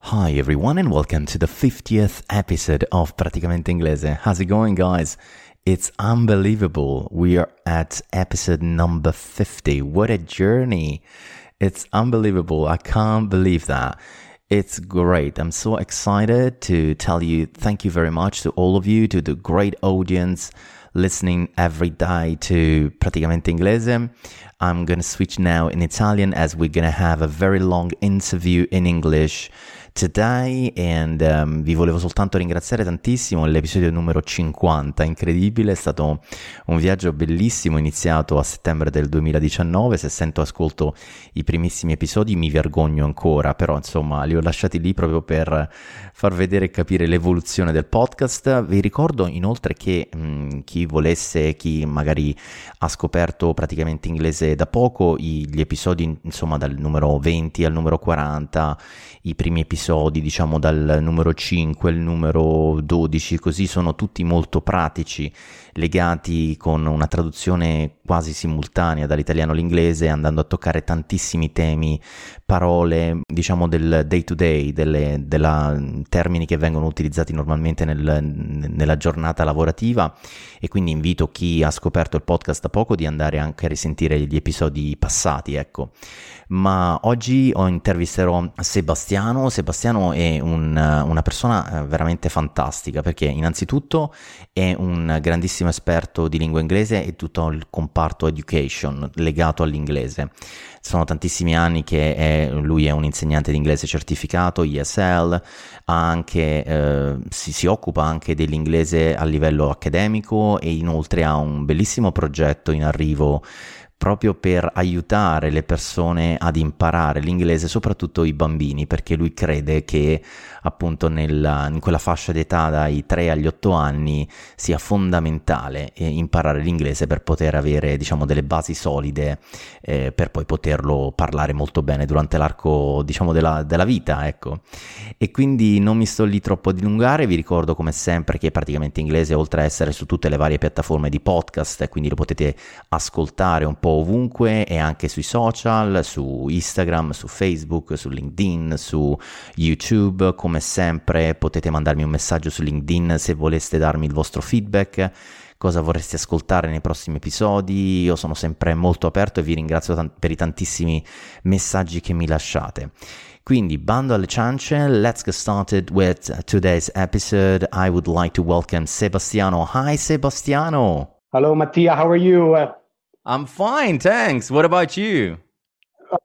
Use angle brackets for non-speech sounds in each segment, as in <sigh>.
Hi everyone and welcome to the 50th episode of Praticamente Inglese. How's it going guys? It's unbelievable. We are at episode number 50. What a journey. It's unbelievable. I can't believe that. It's great. I'm so excited to tell you thank you very much to all of you, to the great audience listening every day to Praticamente Inglese. I'm going to switch now in Italian as we're going to have a very long interview in English today and um, vi volevo soltanto ringraziare tantissimo l'episodio numero 50 incredibile è stato un viaggio bellissimo iniziato a settembre del 2019 se sento ascolto i primissimi episodi mi vergogno ancora però insomma li ho lasciati lì proprio per far vedere e capire l'evoluzione del podcast. Vi ricordo inoltre che mh, chi volesse chi magari ha scoperto praticamente inglese da poco gli episodi insomma dal numero 20 al numero 40 i primi episodi episodi, diciamo dal numero 5 al numero 12, così sono tutti molto pratici, legati con una traduzione quasi simultanea dall'italiano all'inglese, andando a toccare tantissimi temi, parole, diciamo del day to day, delle, della, termini che vengono utilizzati normalmente nel, nella giornata lavorativa e quindi invito chi ha scoperto il podcast da poco di andare anche a risentire gli episodi passati, ecco ma oggi intervisterò Sebastiano. Sebastiano è un, una persona eh, veramente fantastica perché innanzitutto è un grandissimo esperto di lingua inglese e tutto il comparto education legato all'inglese. Sono tantissimi anni che è, lui è un insegnante di inglese certificato, ESL, anche, eh, si, si occupa anche dell'inglese a livello accademico e inoltre ha un bellissimo progetto in arrivo proprio per aiutare le persone ad imparare l'inglese, soprattutto i bambini, perché lui crede che appunto nella, in quella fascia d'età dai 3 agli 8 anni sia fondamentale eh, imparare l'inglese per poter avere diciamo delle basi solide eh, per poi poterlo parlare molto bene durante l'arco diciamo della, della vita ecco. E quindi non mi sto lì troppo a dilungare vi ricordo come sempre che praticamente inglese oltre a essere su tutte le varie piattaforme di podcast quindi lo potete ascoltare un po' ovunque e anche sui social su Instagram su Facebook su LinkedIn su YouTube come sempre potete mandarmi un messaggio su LinkedIn se voleste darmi il vostro feedback, cosa vorreste ascoltare nei prossimi episodi. Io sono sempre molto aperto e vi ringrazio t- per i tantissimi messaggi che mi lasciate. Quindi, bando alle ciance, let's get started with today's episode. I would like to welcome Sebastiano. Hi, Sebastiano. Hello, Mattia. How are you? I'm fine, thanks. What about you?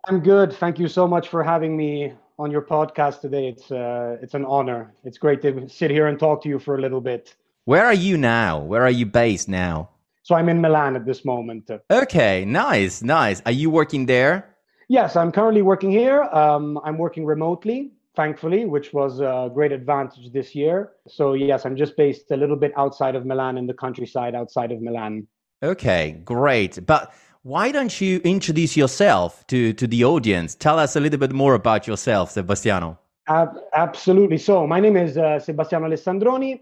I'm good. Thank you so much for having me on your podcast today. It's uh, it's an honor. It's great to sit here and talk to you for a little bit. Where are you now? Where are you based now? So I'm in Milan at this moment. Okay, nice, nice. Are you working there? Yes, I'm currently working here. Um, I'm working remotely, thankfully, which was a great advantage this year. So yes, I'm just based a little bit outside of Milan in the countryside outside of Milan. Okay, great. But why don't you introduce yourself to, to the audience? Tell us a little bit more about yourself, Sebastiano. Uh, absolutely. So, my name is uh, Sebastiano Alessandroni,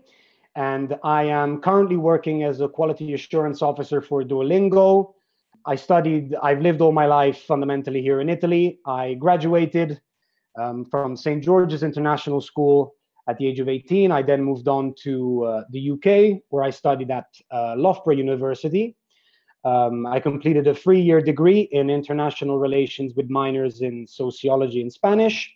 and I am currently working as a quality assurance officer for Duolingo. I studied, I've lived all my life fundamentally here in Italy. I graduated um, from St. George's International School at the age of 18. I then moved on to uh, the UK, where I studied at uh, Loughborough University um, I completed a three year degree in international relations with minors in sociology and Spanish.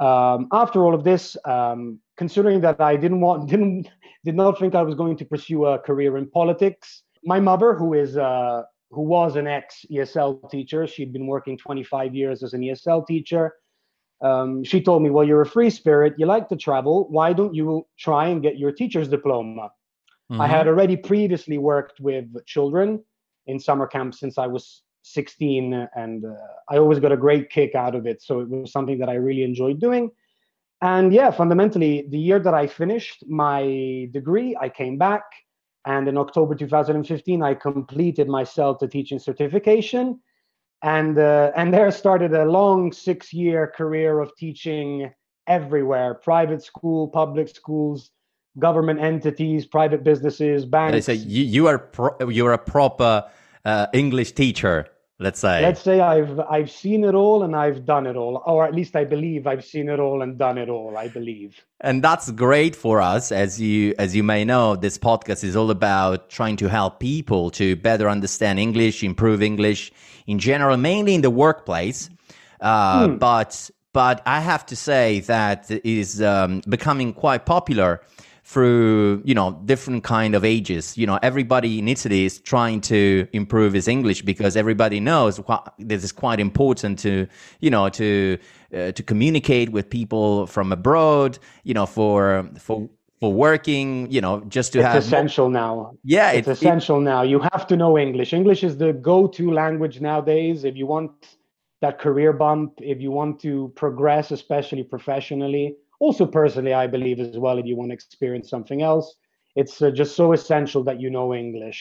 Um, after all of this, um, considering that I didn't want, <laughs> didn't, did not think I was going to pursue a career in politics, my mother, who is uh, who was an ex ESL teacher, she'd been working 25 years as an ESL teacher. Um, she told me, "Well, you're a free spirit. You like to travel. Why don't you try and get your teacher's diploma?" Mm-hmm. I had already previously worked with children in summer camp since I was 16, and uh, I always got a great kick out of it. So it was something that I really enjoyed doing. And yeah, fundamentally, the year that I finished my degree, I came back. And in October 2015, I completed my CELTA teaching certification. And, uh, and there started a long six year career of teaching everywhere private school, public schools, government entities, private businesses, banks. They say you, you are pro- you're a proper uh, English teacher let's say. Let's say i've i've seen it all and i've done it all or at least i believe i've seen it all and done it all i believe. And that's great for us as you as you may know this podcast is all about trying to help people to better understand english improve english in general mainly in the workplace. Uh, hmm. but but i have to say that it is um, becoming quite popular through you know different kind of ages. You know everybody in italy is trying to improve his english because everybody knows this is quite important to you know to uh, to communicate with people from abroad you know for for for working you know just to it's have essential now. Yeah it's, it's essential it, now. You have to know english. English is the go-to language nowadays. If you want that career bump if you want to progress especially professionally also personally i believe as well if you want to experience something else it's uh, just so essential that you know english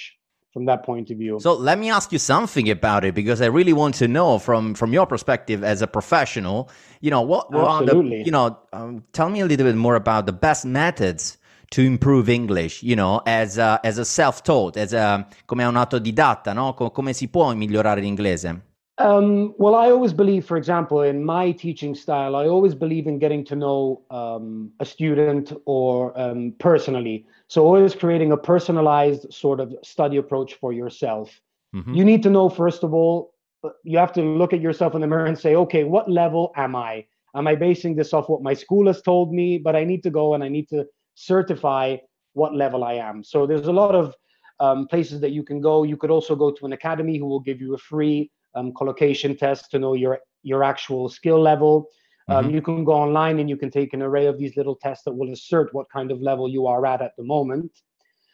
from that point of view so let me ask you something about it because i really want to know from from your perspective as a professional you know what, what Absolutely. The, you know um, tell me a little bit more about the best methods to improve English, you know, as a, as a self-taught, as a, come un autodidatta, no? Come si può migliorare l'inglese? Um, well, I always believe, for example, in my teaching style, I always believe in getting to know um, a student or um, personally. So, always creating a personalized sort of study approach for yourself. Mm-hmm. You need to know, first of all, uh, you have to look at yourself in the mirror and say, okay, what level am I? Am I basing this off what my school has told me? But I need to go and I need to certify what level I am. So, there's a lot of um, places that you can go. You could also go to an academy who will give you a free um, collocation test to know your your actual skill level. Um, mm-hmm. You can go online and you can take an array of these little tests that will assert what kind of level you are at at the moment.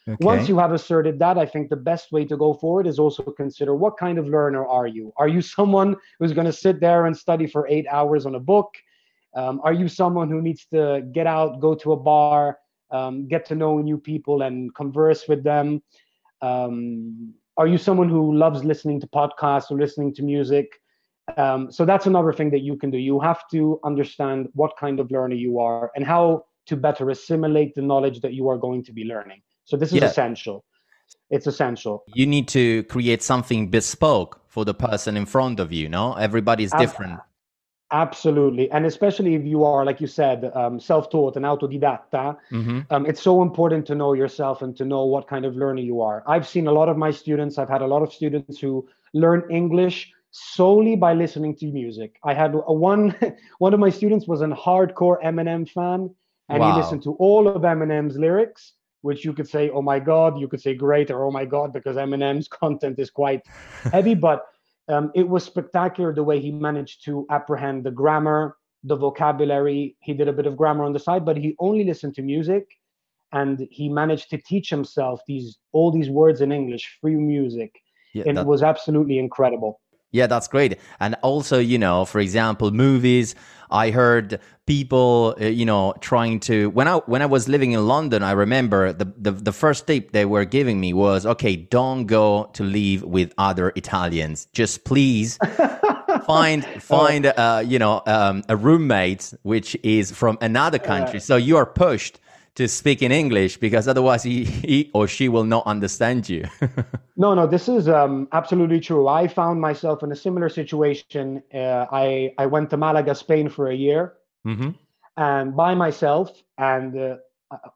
Okay. Once you have asserted that, I think the best way to go forward is also consider what kind of learner are you? Are you someone who's going to sit there and study for eight hours on a book? Um, are you someone who needs to get out, go to a bar, um, get to know new people and converse with them? Um, are you someone who loves listening to podcasts or listening to music? Um, so that's another thing that you can do. You have to understand what kind of learner you are and how to better assimilate the knowledge that you are going to be learning. So this is yeah. essential. It's essential. You need to create something bespoke for the person in front of you. No, everybody's different. Absolutely. And especially if you are, like you said, um, self taught and autodidatta, mm-hmm. um, it's so important to know yourself and to know what kind of learner you are. I've seen a lot of my students, I've had a lot of students who learn English solely by listening to music. I had a one <laughs> one of my students was a hardcore Eminem fan, and wow. he listened to all of Eminem's lyrics, which you could say, oh my God, you could say great, or oh my God, because Eminem's <laughs> content is quite heavy. But um, it was spectacular the way he managed to apprehend the grammar, the vocabulary. He did a bit of grammar on the side, but he only listened to music, and he managed to teach himself these all these words in English free music. Yeah, and that... it was absolutely incredible. Yeah, that's great. And also, you know, for example, movies. I heard people, uh, you know, trying to when I when I was living in London, I remember the, the the first tip they were giving me was, okay, don't go to live with other Italians. Just please <laughs> find find uh, you know um, a roommate which is from another country. So you are pushed to speak in English because otherwise he, he or she will not understand you. <laughs> no, no, this is um, absolutely true. I found myself in a similar situation. Uh, I I went to Malaga, Spain for a year, mm-hmm. and by myself. And uh,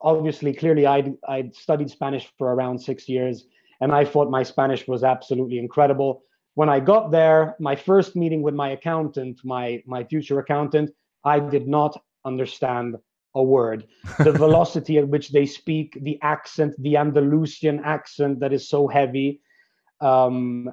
obviously, clearly, I I studied Spanish for around six years, and I thought my Spanish was absolutely incredible. When I got there, my first meeting with my accountant, my my future accountant, I did not understand a word. The <laughs> velocity at which they speak, the accent, the Andalusian accent that is so heavy. Um,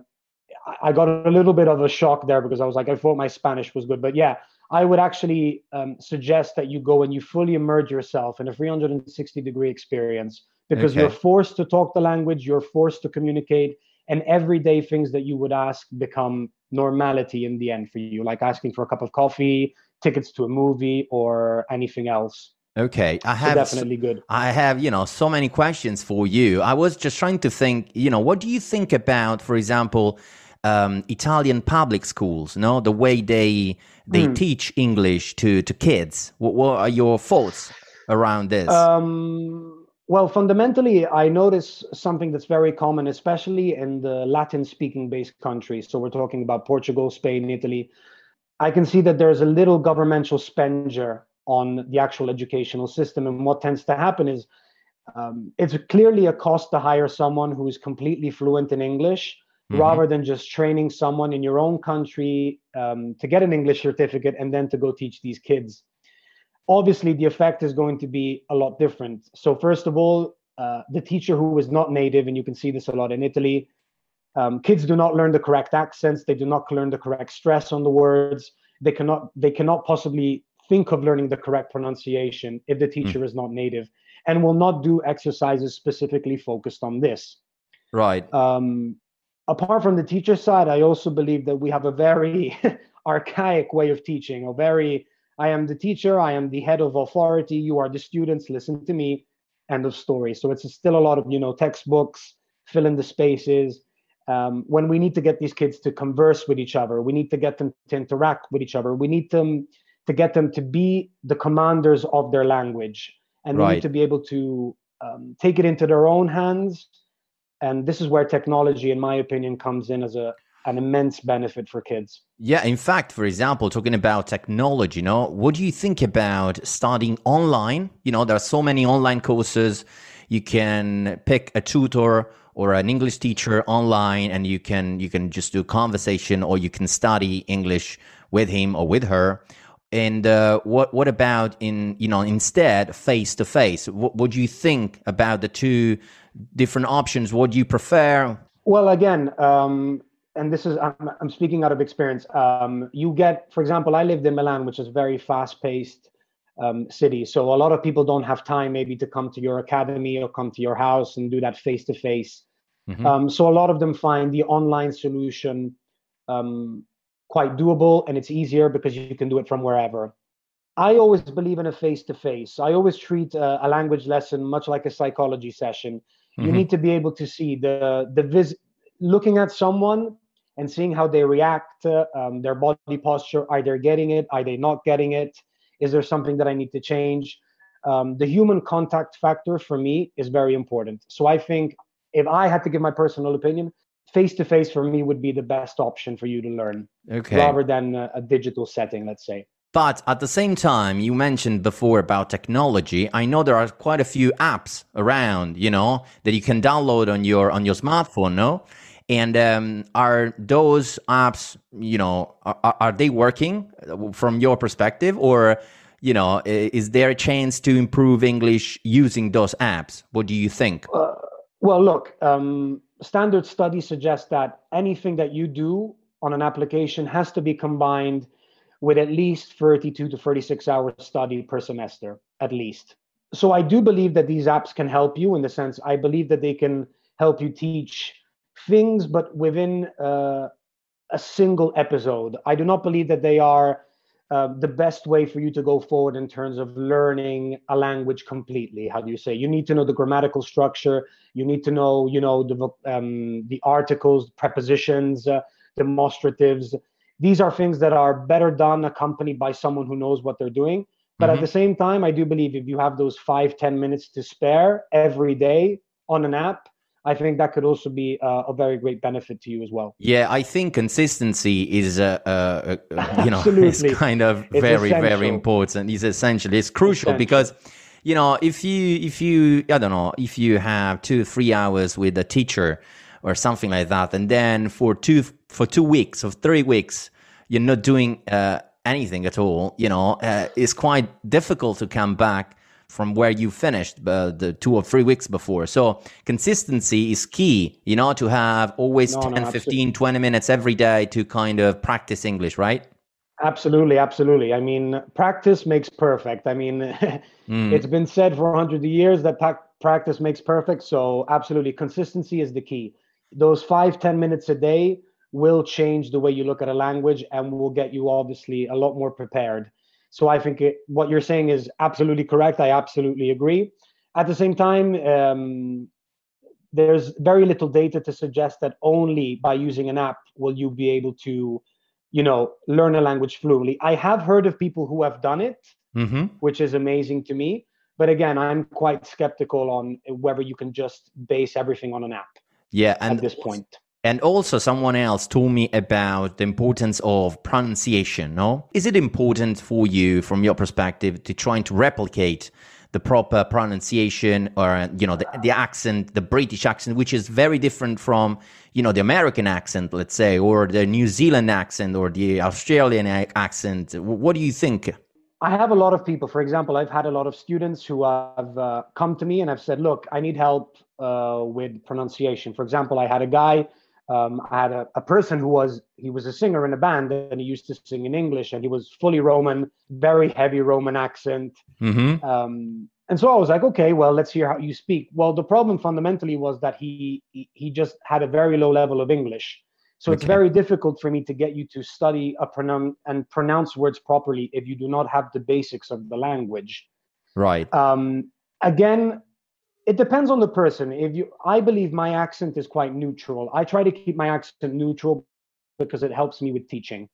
I got a little bit of a shock there because I was like, I thought my Spanish was good. But yeah, I would actually um, suggest that you go and you fully immerse yourself in a 360 degree experience because okay. you're forced to talk the language, you're forced to communicate, and everyday things that you would ask become normality in the end for you, like asking for a cup of coffee, tickets to a movie, or anything else. Okay, I have so definitely good. I have, you know, so many questions for you. I was just trying to think, you know, what do you think about, for example, um, Italian public schools? No, the way they they mm. teach English to to kids. What, what are your thoughts around this? Um, well, fundamentally, I notice something that's very common, especially in the Latin speaking based countries. So we're talking about Portugal, Spain, Italy. I can see that there's a little governmental spendure on the actual educational system. And what tends to happen is um, it's clearly a cost to hire someone who is completely fluent in English mm-hmm. rather than just training someone in your own country um, to get an English certificate and then to go teach these kids obviously the effect is going to be a lot different. So first of all, uh, the teacher who is not native, and you can see this a lot in Italy, um, kids do not learn the correct accents. They do not learn the correct stress on the words. They cannot they cannot possibly think of learning the correct pronunciation if the hmm. teacher mm. is not native, and will not do exercises specifically focused on this. Right. Um, apart from the teacher side, I also believe that we have a very <laughs> archaic way of teaching, a very I am the teacher, I am the head of authority, you are the students, listen to me, end of story. So it's still a lot of, you know, textbooks, fill in the spaces. Um, when we need to get these kids to converse with each other, we need to get them to interact with each other. We need them to get them to be the commanders of their language, and right. they need to be able to um, take it into their own hands. And this is where technology, in my opinion, comes in as a an immense benefit for kids. Yeah, in fact, for example, talking about technology, you know, what do you think about studying online? You know, there are so many online courses. You can pick a tutor or an English teacher online and you can you can just do conversation or you can study English with him or with her. And uh, what what about in you know instead face to face? What do you think about the two different options? What do you prefer? Well, again, um, and this is I'm, I'm speaking out of experience. Um, you get, for example, I lived in Milan, which is very fast-paced um, city, so a lot of people don't have time maybe to come to your academy or come to your house and do that face-to-face. Mm-hmm. Um, so a lot of them find the online solution um, quite doable, and it's easier because you can do it from wherever. I always believe in a face-to-face. I always treat a, a language lesson much like a psychology session. Mm-hmm. You need to be able to see the the vis- looking at someone and seeing how they react, uh, um, their body posture. Are they getting it? Are they not getting it? Is there something that I need to change? Um, the human contact factor for me is very important. So I think if I had to give my personal opinion, face to face for me would be the best option for you to learn, okay. rather than a, a digital setting, let's say. But at the same time, you mentioned before about technology. I know there are quite a few apps around, you know, that you can download on your on your smartphone, no? And um, are those apps, you know, are, are, they working from your perspective, or you know, is there a chance to improve English using those apps? What do you think? Uh, well, look, um, standard studies suggest that anything that you do on an application has to be combined with at least 32 to 36 hours study per semester, at least. So I do believe that these apps can help you in the sense I believe that they can help you teach things, but within uh, a single episode. I do not believe that they are uh, the best way for you to go forward in terms of learning a language completely. How do you say? You need to know the grammatical structure. You need to know, you know, the um, the articles, prepositions, uh, demonstratives. These are things that are better done accompanied by someone who knows what they're doing. But mm-hmm. at the same time, I do believe if you have those five ten minutes to spare every day on an app, I think that could also be uh, a very great benefit to you as well. Yeah, I think consistency is, uh, uh, uh you know, <laughs> it's kind of it's very, essential. very important. It's essential. It's crucial essential. because, you know, if you, if you, I don't know, if you have two, three hours with a teacher or something like that, and then for two, for two weeks or three weeks, you're not doing uh, anything at all, you know, uh, it's quite difficult to come back from where you finished uh, the two or three weeks before. So consistency is key, you know, to have always no, 10, no, 15, 20 minutes every day to kind of practice English, right? Absolutely, absolutely. I mean, practice makes perfect. I mean, <laughs> mm. it's been said for 100 years that pa- practice makes perfect. So, absolutely, consistency is the key. Those five, 10 minutes a day will change the way you look at a language and will get you obviously a lot more prepared. So I think it, what you're saying is absolutely correct. I absolutely agree. At the same time, um, there's very little data to suggest that only by using an app will you be able to, you know, learn a language fluently. I have heard of people who have done it, mm-hmm. which is amazing to me. But again, I'm quite skeptical on whether you can just base everything on an app. Yeah, and at this point and also, someone else told me about the importance of pronunciation. No, is it important for you, from your perspective, to trying to replicate the proper pronunciation, or you know, the, the accent, the British accent, which is very different from you know the American accent, let's say, or the New Zealand accent, or the Australian accent? What do you think? I have a lot of people. For example, I've had a lot of students who have uh, come to me and have said, "Look, I need help uh, with pronunciation." For example, I had a guy um, I had a, a, person who was he was a singer in a band and he used to sing in English and he was fully Roman, very heavy Roman accent. Mm-hmm. Um, and so I was like, okay, well, let's hear how you speak. Well, the problem fundamentally was that he he just had a very low level of English. So okay. it's very difficult for me to get you to study a pronoun and pronounce words properly if you do not have the basics of the language. Right. Um, again, it depends on the person. If you, I believe my accent is quite neutral. I try to keep my accent neutral because it helps me with teaching.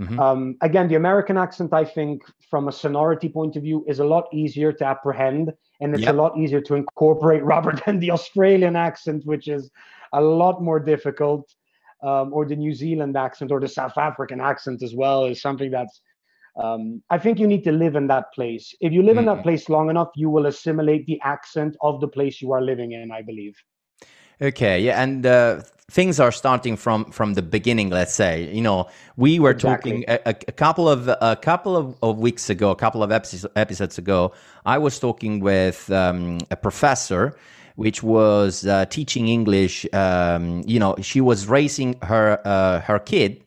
Mm-hmm. Um, again, the American accent, I think, from a sonority point of view, is a lot easier to apprehend, and it's yep. a lot easier to incorporate <laughs> rather than the Australian accent, which is a lot more difficult, um, or the New Zealand accent, or the South African accent as well, is something that's um, I think you need to live in that place. If you live mm-hmm. in that mm-hmm. place long enough, you will assimilate the accent of the place you are living in. I believe. Okay, yeah, and uh, things are starting from from the beginning. Let's say, you know, we were exactly. talking a, a, couple of a couple of, of, weeks ago, a couple of episodes, episodes ago. I was talking with um, a professor, which was uh, teaching English. Um, you know, she was raising her uh, her kid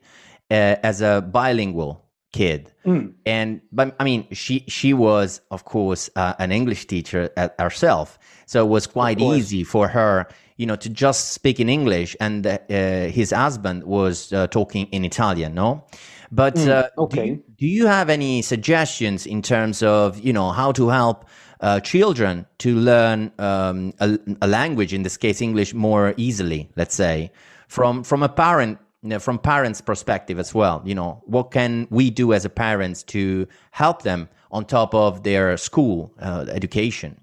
uh, as a bilingual kid. Mm. and but i mean she she was of course uh, an english teacher herself. So it was quite easy for her you know to just speak in english and uh, his husband was uh, talking in italian no? But mm. okay do you, do you, have any suggestions in terms of you know how to help uh, children to learn um, a, a language in this case english more easily let's say from from a parent you know, from parents' perspective as well. You know, what can we do as a parents to help them on top of their school uh, education?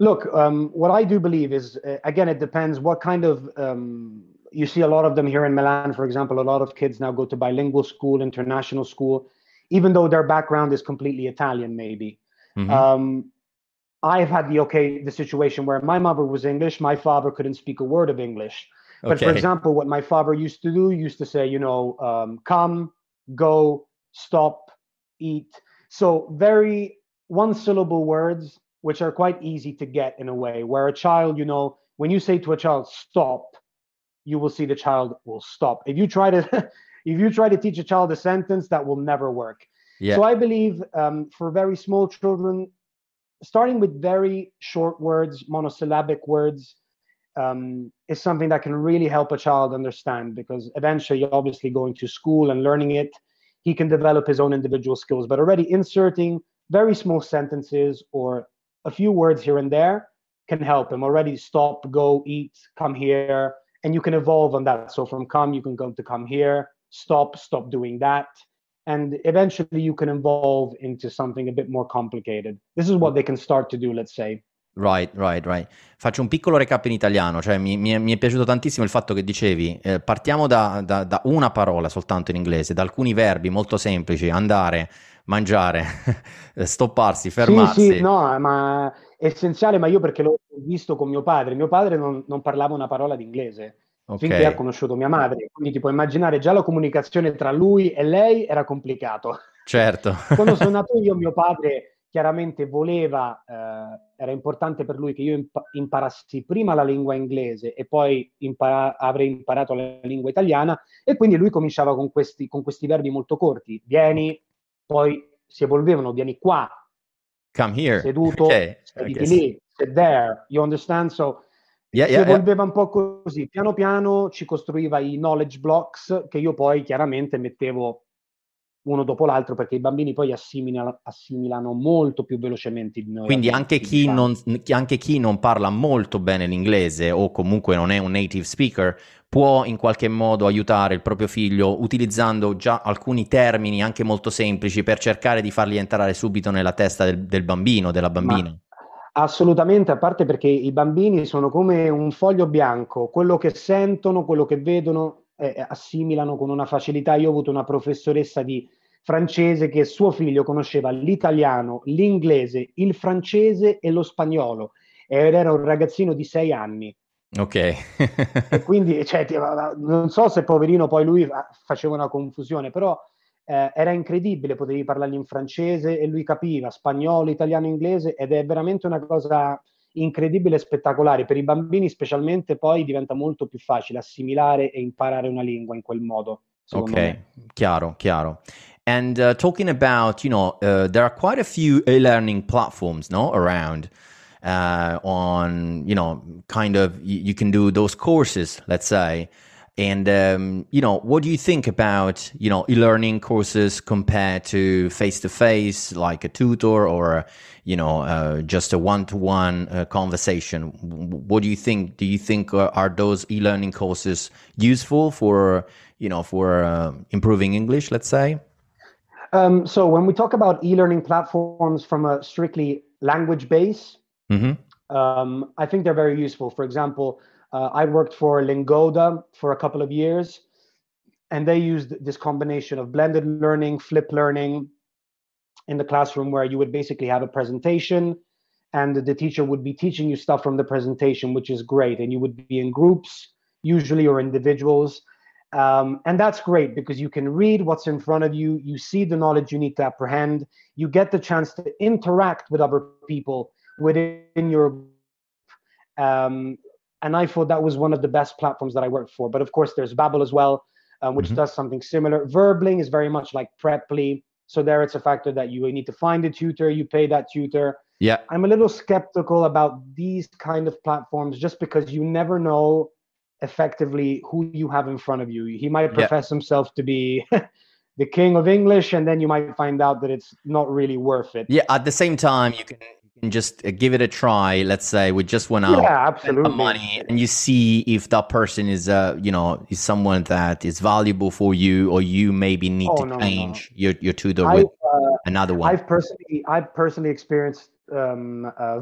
Look, um, what I do believe is, uh, again, it depends what kind of. Um, you see a lot of them here in Milan, for example. A lot of kids now go to bilingual school, international school, even though their background is completely Italian, maybe. Mm-hmm. Um, I've had the okay the situation where my mother was English, my father couldn't speak a word of English. But okay. for example, what my father used to do, used to say, you know, um, come, go, stop, eat. So very one syllable words, which are quite easy to get in a way, where a child, you know, when you say to a child, stop, you will see the child will stop. If you try to, <laughs> if you try to teach a child a sentence, that will never work. Yeah. So I believe um, for very small children, starting with very short words, monosyllabic words, um, is something that can really help a child understand because eventually, obviously, going to school and learning it, he can develop his own individual skills. But already inserting very small sentences or a few words here and there can help him already stop, go, eat, come here, and you can evolve on that. So from come, you can go to come here, stop, stop doing that. And eventually you can evolve into something a bit more complicated. This is what they can start to do, let's say. Right, right, right. Faccio un piccolo recap in italiano, cioè mi, mi, mi è piaciuto tantissimo il fatto che dicevi, eh, partiamo da, da, da, una parola soltanto in inglese, da alcuni verbi molto semplici, andare, mangiare, <laughs> stopparsi, fermarsi. Sì, sì, no, ma è essenziale, ma io perché l'ho visto con mio padre, mio padre non, non parlava una parola di inglese. Okay. Finché ha conosciuto mia madre, quindi ti puoi immaginare già la comunicazione tra lui e lei era complicato. Certo. Quando sono <laughs> nato io, mio padre chiaramente voleva, eh, era importante per lui che io imp- imparassi prima la lingua inglese e poi impara- avrei imparato la lingua italiana e quindi lui cominciava con questi, con questi verbi molto corti. Vieni, poi si evolvevano, vieni qua, come here, seduto, okay, sediti lì, sit there, you understand? So, yeah, si yeah, evolveva yeah. un po' così, piano piano ci costruiva i knowledge blocks che io poi chiaramente mettevo uno dopo l'altro perché i bambini poi assimilano, assimilano molto più velocemente di noi. Quindi anche chi, non, anche chi, non, parla molto bene l'inglese o comunque non è un native speaker può in qualche modo aiutare il proprio figlio utilizzando già alcuni termini anche molto semplici per cercare di farli entrare subito nella testa del, del bambino, della bambina. Ma assolutamente, a parte perché i bambini sono come un foglio bianco, quello che sentono, quello che vedono eh, assimilano con una facilità. Io ho avuto una professoressa di francese che suo figlio conosceva l'italiano, l'inglese, il francese e lo spagnolo ed era un ragazzino di sei anni. Ok. e <laughs> quindi, cioè, non so se poverino poi lui faceva una confusione, però eh, era incredibile, potevi parlargli in francese e lui capiva spagnolo, italiano, inglese ed è veramente una cosa incredibile e spettacolare. Per i bambini specialmente poi diventa molto più facile assimilare e imparare una lingua in quel modo. Ok, me. chiaro, chiaro. And uh, talking about, you know, uh, there are quite a few e-learning platforms, no, around. uh, on you know kind of you, you, can do those courses let's say and um, you know what do you think about you know e-learning courses compared to face-to-face like a tutor or you know uh, just a one-to-one uh, conversation what do you think do you think uh, are those e-learning courses useful for you know for improving english let's say um, so when we talk about e-learning platforms from a strictly language base Mm-hmm. Um, I think they're very useful. For example, uh, I worked for Lingoda for a couple of years, and they used this combination of blended learning, flip learning in the classroom, where you would basically have a presentation and the teacher would be teaching you stuff from the presentation, which is great. And you would be in groups, usually, or individuals. Um, and that's great because you can read what's in front of you, you see the knowledge you need to apprehend, you get the chance to interact with other people within your um, and I thought that was one of the best platforms that I worked for. But of course, there's Babbel as well, um, which mm-hmm. does something similar. Verbling is very much like Preply. So there, it's a factor that you need to find a tutor, you pay that tutor. Yeah, I'm a little skeptical about these kind of platforms just because you never know effectively who you have in front of you. He might profess yeah. himself to be <laughs> the king of English, and then you might find out that it's not really worth it. Yeah, at the same time, you can can just uh, give it a try. Let's say we just went out, yeah, absolutely, money, and you see if that person is, uh, you know, is someone that is valuable for you, or you maybe need oh, to no, change no. your your tutor with uh, another one. I've personally, I've personally experienced um, uh,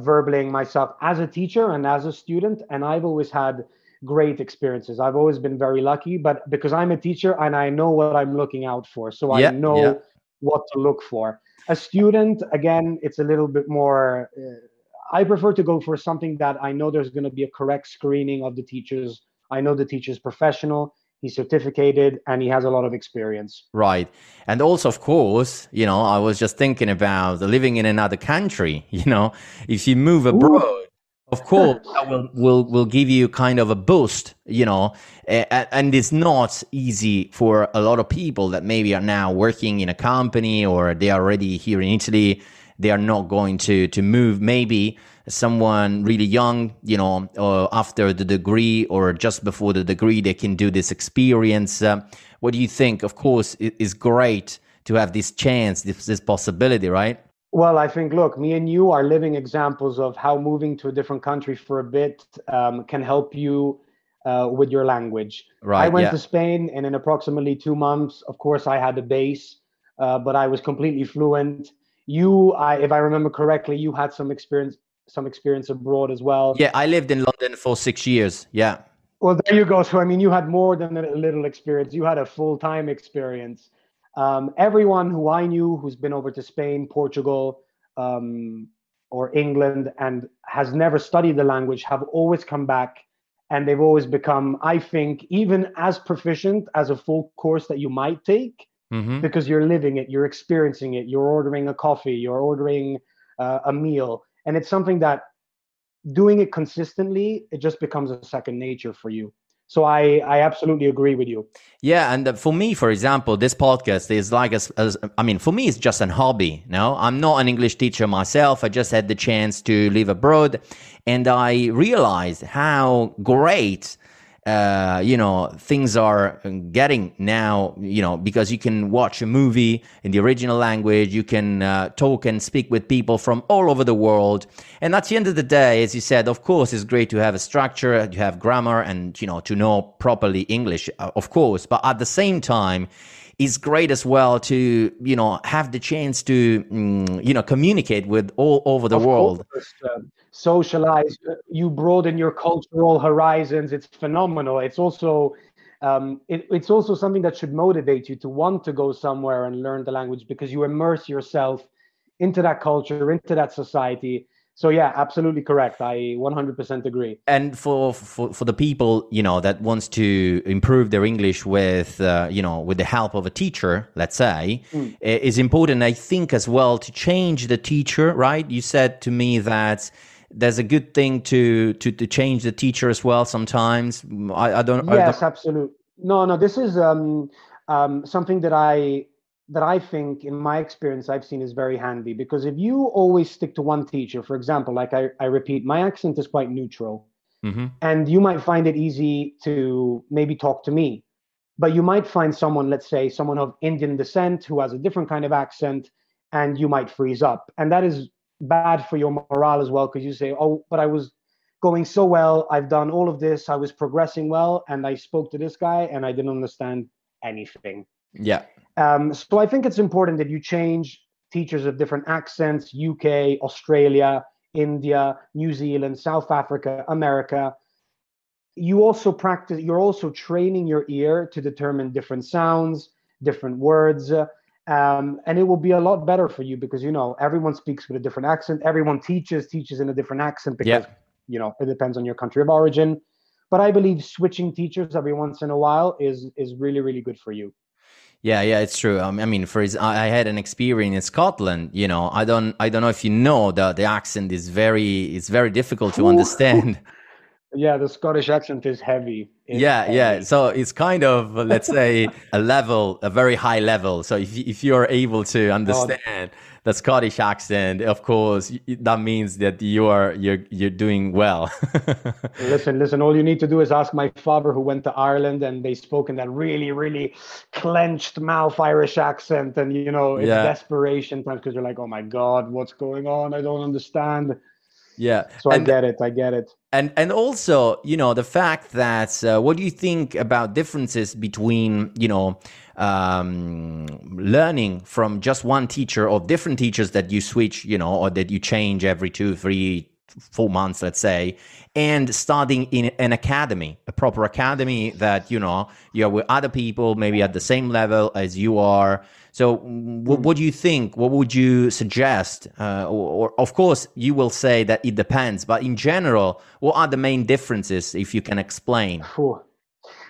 myself as a teacher and as a student, and I've always had great experiences. I've always been very lucky, but because I'm a teacher and I know what I'm looking out for, so yeah, I know yeah. what to look for. A student again it's a little bit more uh, i prefer to go for something that i know there's going to be a correct screening of the teachers. I know the teacher's professional he's certificated and he has a lot of experience. Right. And also of course you know i was just thinking about living in another country <laughs> you know if you move abroad Ooh of course that will, will will give you kind of a boost you know and, it's not easy for a lot of people that maybe are now working in a company or they are already here in italy. They are not going to to move. Maybe someone really young you know after the degree or just before the degree they can do this experience. Uh, what do you think? Of course it is great to have this chance this, this possibility right well, I think, look, me and you are living examples of how moving to a different country for a bit um, can help you uh, with your language. Right. I went yeah. to Spain, and in approximately two months, of course, I had a base, uh, but I was completely fluent. You, I, if I remember correctly, you had some experience, some experience abroad as well. Yeah, I lived in London for six years. Yeah. Well, there you go. So, I mean, you had more than a little experience. You had a full time experience. Um, everyone who I knew who's been over to Spain, Portugal, um, or England and has never studied the language have always come back and they've always become, I think, even as proficient as a full course that you might take. mm-hmm. because you're living it, you're experiencing it, you're ordering a coffee, you're ordering uh, a meal, and it's something that doing it consistently, it just becomes a second nature for you. So I, I absolutely agree with you. Yeah, and uh, for me, for example, this podcast is like I mean, for me, it's just an hobby. No, I'm not an English teacher myself. I just had the chance to live abroad, and I realized how great uh, you know, things are getting now, you know, because you can watch a movie in the original language, you can uh, talk and speak with people from all over the world. And at the end of the day, as you said, of course, it's great to have a structure, to have grammar, and, you know, to know properly English, uh, of course. But at the same time, it's great as well to you know have the chance to mm, you know communicate with all over the of world. course, uh, socialize you broaden your cultural horizons. It's phenomenal. It's also um, it, it's also something that should motivate you to want to go somewhere and learn the language because you immerse yourself into that culture into that society so yeah absolutely correct. I 100% agree. And for for, for the people you know that wants to improve their english with uh, you know with the help of a teacher let's say mm. is important i think as well to change the teacher right? You said to me that there's a good thing to to to change the teacher as well sometimes. I, I don't yes I don't... absolutely no no this is um, um, something that i that i think in my experience i've seen is very handy because if you always stick to one teacher for example like i, I repeat my accent is quite neutral mm-hmm. and you might find it easy to maybe talk to me but you might find someone let's say someone of indian descent who has a different kind of accent and you might freeze up and that is bad for your morale as well because you say, oh, but I was going so well. I've done all of this. I was progressing well. And I spoke to this guy and I didn't understand anything. Yeah. Um, so I think it's important that you change teachers of different accents UK, Australia, India, New Zealand, South Africa, America. You also practice, you're also training your ear to determine different sounds, different words. Um, and it will be a lot better for you because you know everyone speaks with a different accent everyone teaches teaches in a different accent because yeah. you know it depends on your country of origin but i believe switching teachers every once in a while is is really really good for you yeah, yeah, it's true. Um, I mean, for his, I had an experience in Scotland. You know, I don't, I don't know if you know that the accent is very, it's very difficult to understand. Yeah, the Scottish accent is heavy. It's yeah, heavy. yeah. So it's kind of let's say a level, a very high level. So if if you're able to understand oh. the Scottish accent, of course, that means that you are you're you're doing well. <laughs> listen, listen. All you need to do is ask my father, who went to Ireland, and they spoke in that really, really clenched mouth Irish accent, and you know, it's yeah. desperation times because you're like, oh my god, what's going on? I don't understand. Yeah. So and, I get it. I get it. And and also, you know, the fact that uh, what do you think about differences between, you know, um, learning from just one teacher or different teachers that you switch, you know, or that you change every two, three, four months, let's say, and studying in an academy, a proper academy that, you know, you're with other people, maybe at the same level as you are. So, what, what do you think? What would you suggest? Uh, or, or, of course, you will say that it depends, but in general, what are the main differences, if you can explain?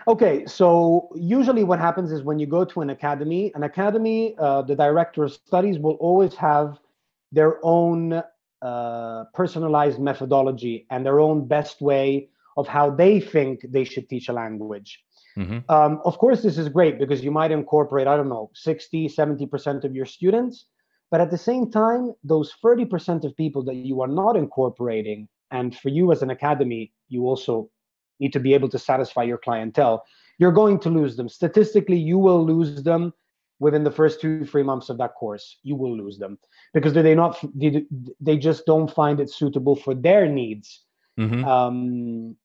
Okay, so usually what happens is when you go to an academy, an academy, uh, the director of studies will always have their own uh, personalized methodology and their own best way of how they think they should teach a language. Mm-hmm. Um, of course, this is great because you might incorporate, I don't know, 60, 70% of your students. But at the same time, those 30% of people that you are not incorporating, and for you as an academy, you also need to be able to satisfy your clientele, you're going to lose them. Statistically, you will lose them within the first two, three months of that course. You will lose them because they not they, they just don't find it suitable for their needs. Mm-hmm. Um,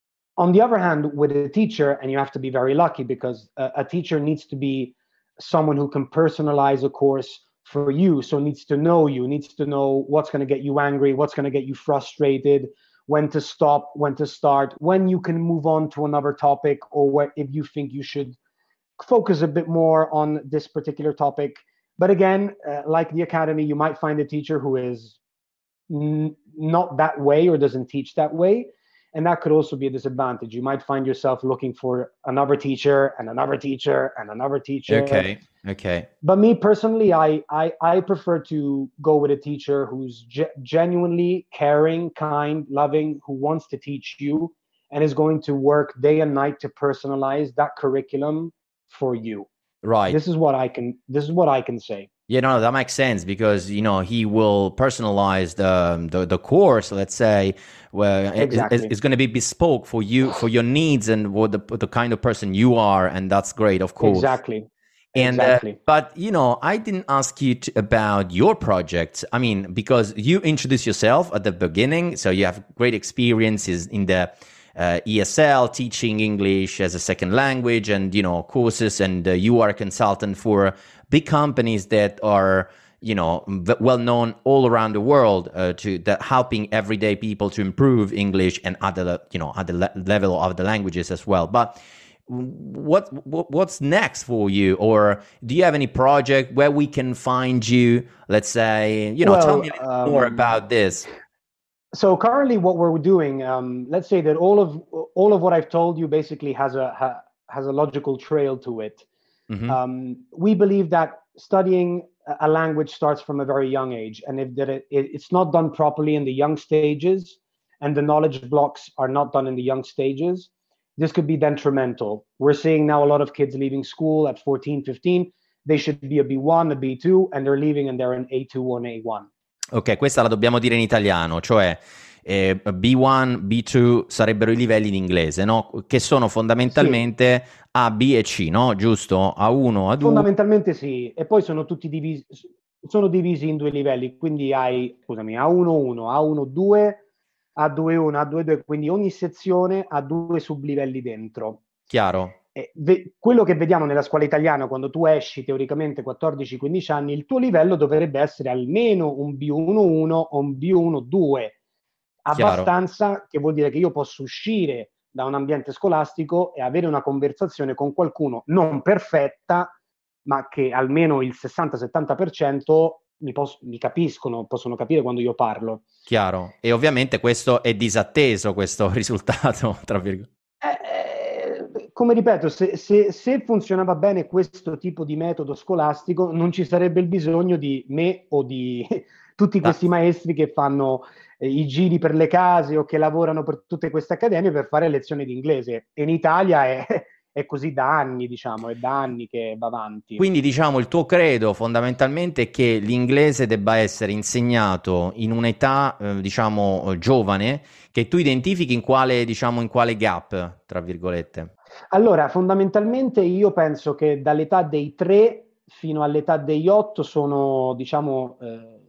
on the other hand, with a teacher, and you have to be very lucky because a, a teacher needs to be someone who can personalize a course for you. So needs to know you, needs to know what's going to get you angry, what's going to get you frustrated, when to stop, when to start, when you can move on to another topic, or where, if you think you should focus a bit more on this particular topic. But again, uh, like the academy, you might find a teacher who is n- not that way or doesn't teach that way and that could also be a disadvantage. You might find yourself looking for another teacher and another teacher and another teacher. Okay okay. But me personally i i, I prefer to go with a teacher who's ge- genuinely caring kind loving who wants to teach you and is going to work day and night to personalize that curriculum for you. Right. This is what i can this is what i can say yeah, no, that makes sense because you know he will personalize the the, the course. Let's say, where exactly. it's, it's going to be bespoke for you for your needs and what the the kind of person you are, and that's great, of course. Exactly. And uh, exactly. Uh, but you know, I didn't ask you to, about your project. I mean, because you introduced yourself at the beginning, so you have great experiences in the uh, ESL, teaching English as a second language, and you know courses, and uh, you are a consultant for big companies that are you know well known all around the world uh, to that helping everyday people to improve english and other you know other le- level of the languages as well. But what, what what's next for you? Or do you have any project where we can find you let's say you know well, tell me um, more about this so currently what we're doing um, let's say that all of all of what i've told you basically has a ha, has a logical trail to it Mm-hmm. Um, we believe that studying a language starts from a very young age, and if that it, it's not done properly in the young stages, and the knowledge blocks are not done in the young stages, this could be detrimental. We're seeing now a lot of kids leaving school at 14, 15. They should be a B1, a B2, and they're leaving and they're an A2 or an A1. Ok, questa la dobbiamo dire in italiano, cioè eh, B1, B2 sarebbero i livelli in inglese, no? Che sono fondamentalmente sì. A, B e C, no? Giusto? A1, A2. Fondamentalmente sì, e poi sono tutti divisi, sono divisi in due livelli, quindi hai, scusami, A1, 1, A1, 2, A2, 1, A2, 2, quindi ogni sezione ha due sublivelli dentro. Chiaro. Eh, ve- quello che vediamo nella scuola italiana quando tu esci teoricamente 14-15 anni, il tuo livello dovrebbe essere almeno un B1-1 o un B1-2 abbastanza Chiaro. che vuol dire che io posso uscire da un ambiente scolastico e avere una conversazione con qualcuno non perfetta, ma che almeno il 60-70% mi, posso, mi, capiscono, possono capire quando io parlo. Chiaro, e ovviamente questo è disatteso, questo <laughs> risultato, tra virgolette. Come ripeto, se, se, se, funzionava bene questo tipo di metodo scolastico, non ci sarebbe il bisogno di me o di <laughs> tutti questi maestri che fanno eh, i giri per le case o che lavorano per tutte queste accademie per fare lezioni di inglese. E in Italia è, <laughs> è così da anni, diciamo, è da anni che va avanti. Quindi, diciamo, il tuo credo fondamentalmente è che l'inglese debba essere insegnato in un'età, eh, diciamo, giovane, che tu identifichi in quale, diciamo, in quale gap, tra virgolette. Allora, fondamentalmente io penso che dall'età dei tre fino all'età degli otto sono, diciamo, eh,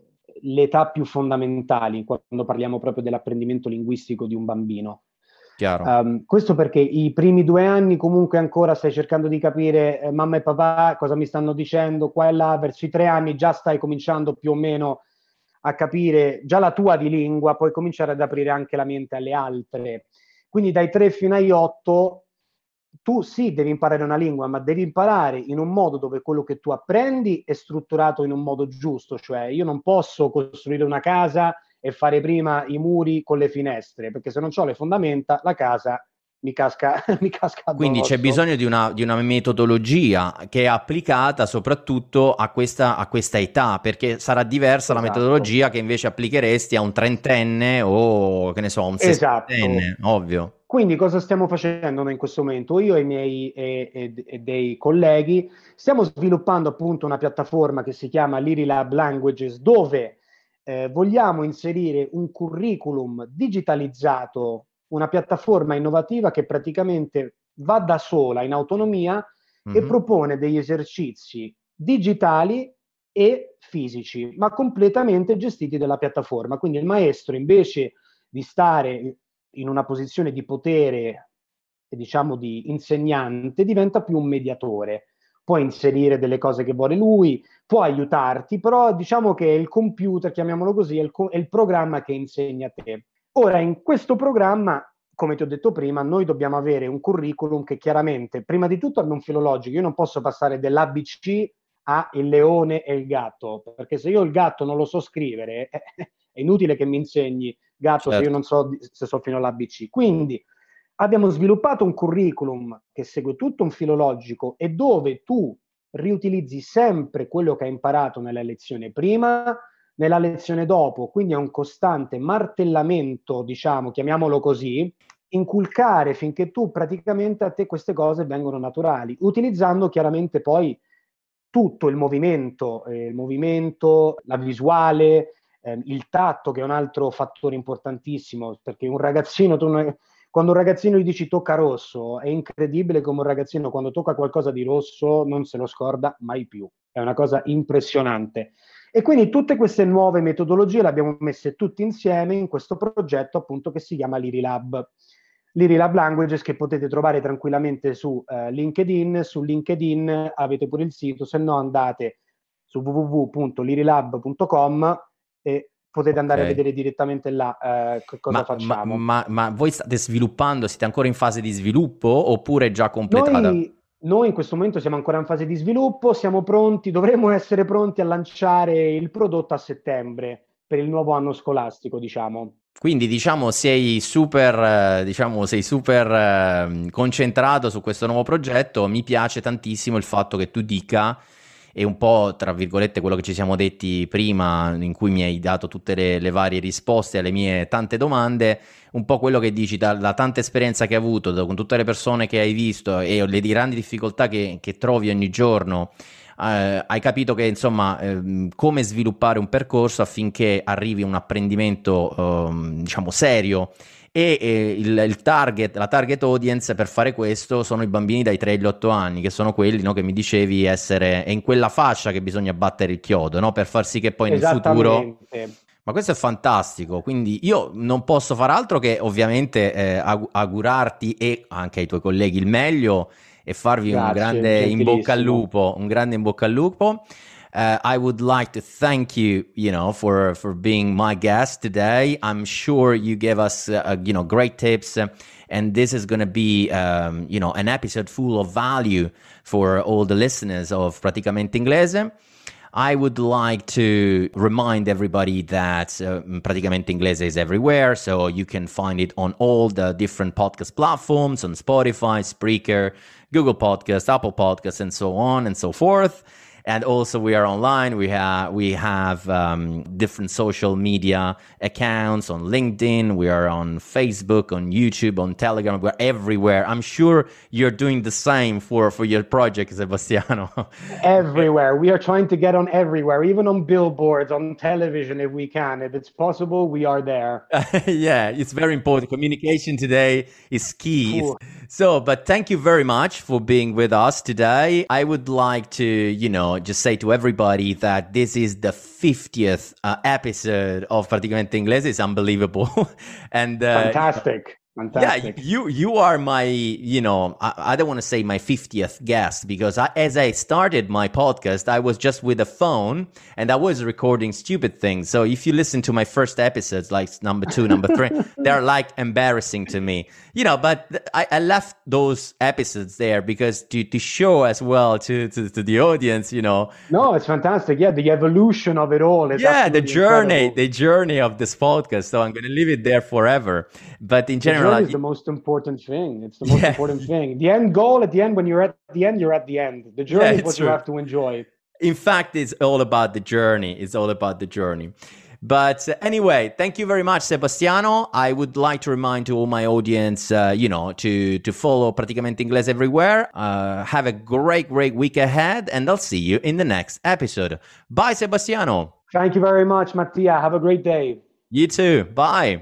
le età più fondamentali quando parliamo proprio dell'apprendimento linguistico di un bambino. Um, questo perché i primi due anni comunque ancora stai cercando di capire eh, mamma e papà cosa mi stanno dicendo qua e là, verso i tre anni già stai cominciando più o meno a capire già la tua di lingua, puoi cominciare ad aprire anche la mente alle altre. Quindi dai tre fino agli otto tu sì devi imparare una lingua, ma devi imparare in un modo dove quello che tu apprendi è strutturato in un modo giusto, cioè io non posso costruire una casa e fare prima i muri con le finestre, perché se non ho le fondamenta la casa mi casca, <laughs> mi casca Quindi c'è bisogno di una, di una, metodologia che è applicata soprattutto a questa, a questa età, perché sarà diversa esatto. la metodologia che invece applicheresti a un trentenne o che ne so, un esatto. sessantenne, ovvio. Quindi cosa stiamo facendo noi in questo momento? Io e i miei e, e, e dei colleghi stiamo sviluppando appunto una piattaforma che si chiama Lirilab Languages dove eh, vogliamo inserire un curriculum digitalizzato, una piattaforma innovativa che praticamente va da sola in autonomia mm-hmm. e propone degli esercizi digitali e fisici, ma completamente gestiti dalla piattaforma. Quindi il maestro invece di stare in una posizione di potere, diciamo di insegnante, diventa più un mediatore. Può inserire delle cose che vuole lui, può aiutarti, però diciamo che il computer, chiamiamolo così, è il, è il programma che insegna a te. Ora, in questo programma come ti ho detto prima, noi dobbiamo avere un curriculum che chiaramente, prima di tutto, abbia un filologico. Io non posso passare dell'ABC a il leone e il gatto, perché se io il gatto non lo so scrivere, <laughs> è inutile che mi insegni gatto certo. se io non so se so fino all'ABC. Quindi abbiamo sviluppato un curriculum che segue tutto un filologico e dove tu riutilizzi sempre quello che hai imparato nella lezione prima, nella lezione dopo, quindi è un costante martellamento, diciamo, chiamiamolo così, inculcare finché tu praticamente a te queste cose vengono naturali, utilizzando chiaramente poi tutto il movimento, eh, il movimento, la visuale, eh, il tatto che è un altro fattore importantissimo, perché un ragazzino, tu quando un ragazzino gli dici tocca rosso, è incredibile come un ragazzino quando tocca qualcosa di rosso non se lo scorda mai più. È una cosa impressionante. E quindi tutte queste nuove metodologie le abbiamo messe tutte insieme in questo progetto appunto che si chiama Lirilab. Lirilab Languages che potete trovare tranquillamente su uh, LinkedIn. Su LinkedIn avete pure il sito, se no andate su www.lirilab.com e potete andare okay. a vedere direttamente là eh, cosa ma, facciamo. Ma, ma, ma, voi state sviluppando, siete ancora in fase di sviluppo oppure già completata? Noi, noi, in questo momento siamo ancora in fase di sviluppo, siamo pronti, dovremmo essere pronti a lanciare il prodotto a settembre per il nuovo anno scolastico, diciamo. Quindi diciamo sei super, diciamo, sei super eh, concentrato su questo nuovo progetto, mi piace tantissimo il fatto che tu dica e un po' tra virgolette quello che ci siamo detti prima in cui mi hai dato tutte le, le varie risposte alle mie tante domande un po' quello che dici dalla tanta esperienza che hai avuto da, con tutte le persone che hai visto e le grandi difficoltà che, che trovi ogni giorno eh, hai capito che insomma eh, come sviluppare un percorso affinché arrivi un apprendimento eh, diciamo serio e eh, il, il, target, la target audience per fare questo sono i bambini dai 3 agli 8 anni, che sono quelli no, che mi dicevi essere, è in quella fascia che bisogna battere il chiodo, no, per far sì che poi nel futuro... Ma questo è fantastico, quindi io non posso far altro che ovviamente eh, augurarti e anche ai tuoi colleghi il meglio e farvi Grazie, un grande in bocca al lupo, un grande in bocca al lupo. Uh, I would like to thank you, you know, for for being my guest today. I'm sure you gave us, uh, you know, great tips, uh, and this is going to be, um, you know, an episode full of value for all the listeners of Praticamente Inglese. I would like to remind everybody that uh, Praticamente Inglese is everywhere, so you can find it on all the different podcast platforms on Spotify, Spreaker, Google Podcast, Apple Podcasts, and so on and so forth and also we are online. We have we have um, different social media accounts on LinkedIn. We are on Facebook, on YouTube, on Telegram. We're everywhere. I'm sure you're doing the same for for your project, Sebastiano. <laughs> everywhere. We are trying to get on everywhere, even on billboards, on television, if we can. If it's possible, we are there. <laughs> yeah, it's very important. Communication today is key. Cool. So, but thank you very much for being with us today. I would like to, you know, just say to everybody that this is the 50th uh, episode of Praticamente Inglese. It's unbelievable. <laughs> and uh, fantastic. Fantastic. Yeah, you you are my you know I, I don't want to say my fiftieth guest because I, as I started my podcast, I was just with a phone and I was recording stupid things. So if you listen to my first episodes, like number two, number three, they're like embarrassing to me, you know. But I, I left those episodes there because to to show as well to to, to the audience, you know. No, it's fantastic. Yeah, the evolution of it all. Yeah, the journey, incredible. the journey of this podcast. So I'm going to leave it there forever. But in general is the most important thing. It's the <laughs> most yeah. important thing. The end goal at the end, when you're at the end, you're at the end. The journey yeah, is what true. you have to enjoy. In fact, it's all about the journey. It's all about the journey. But uh, anyway, thank you very much, Sebastiano. I would like to remind to all my audience, uh, you know, to to follow Praticamente Inglese everywhere. Uh, have a great, great week ahead, and I'll see you in the next episode. Bye, Sebastiano. Thank you very much, Mattia. Have a great day. You too. Bye.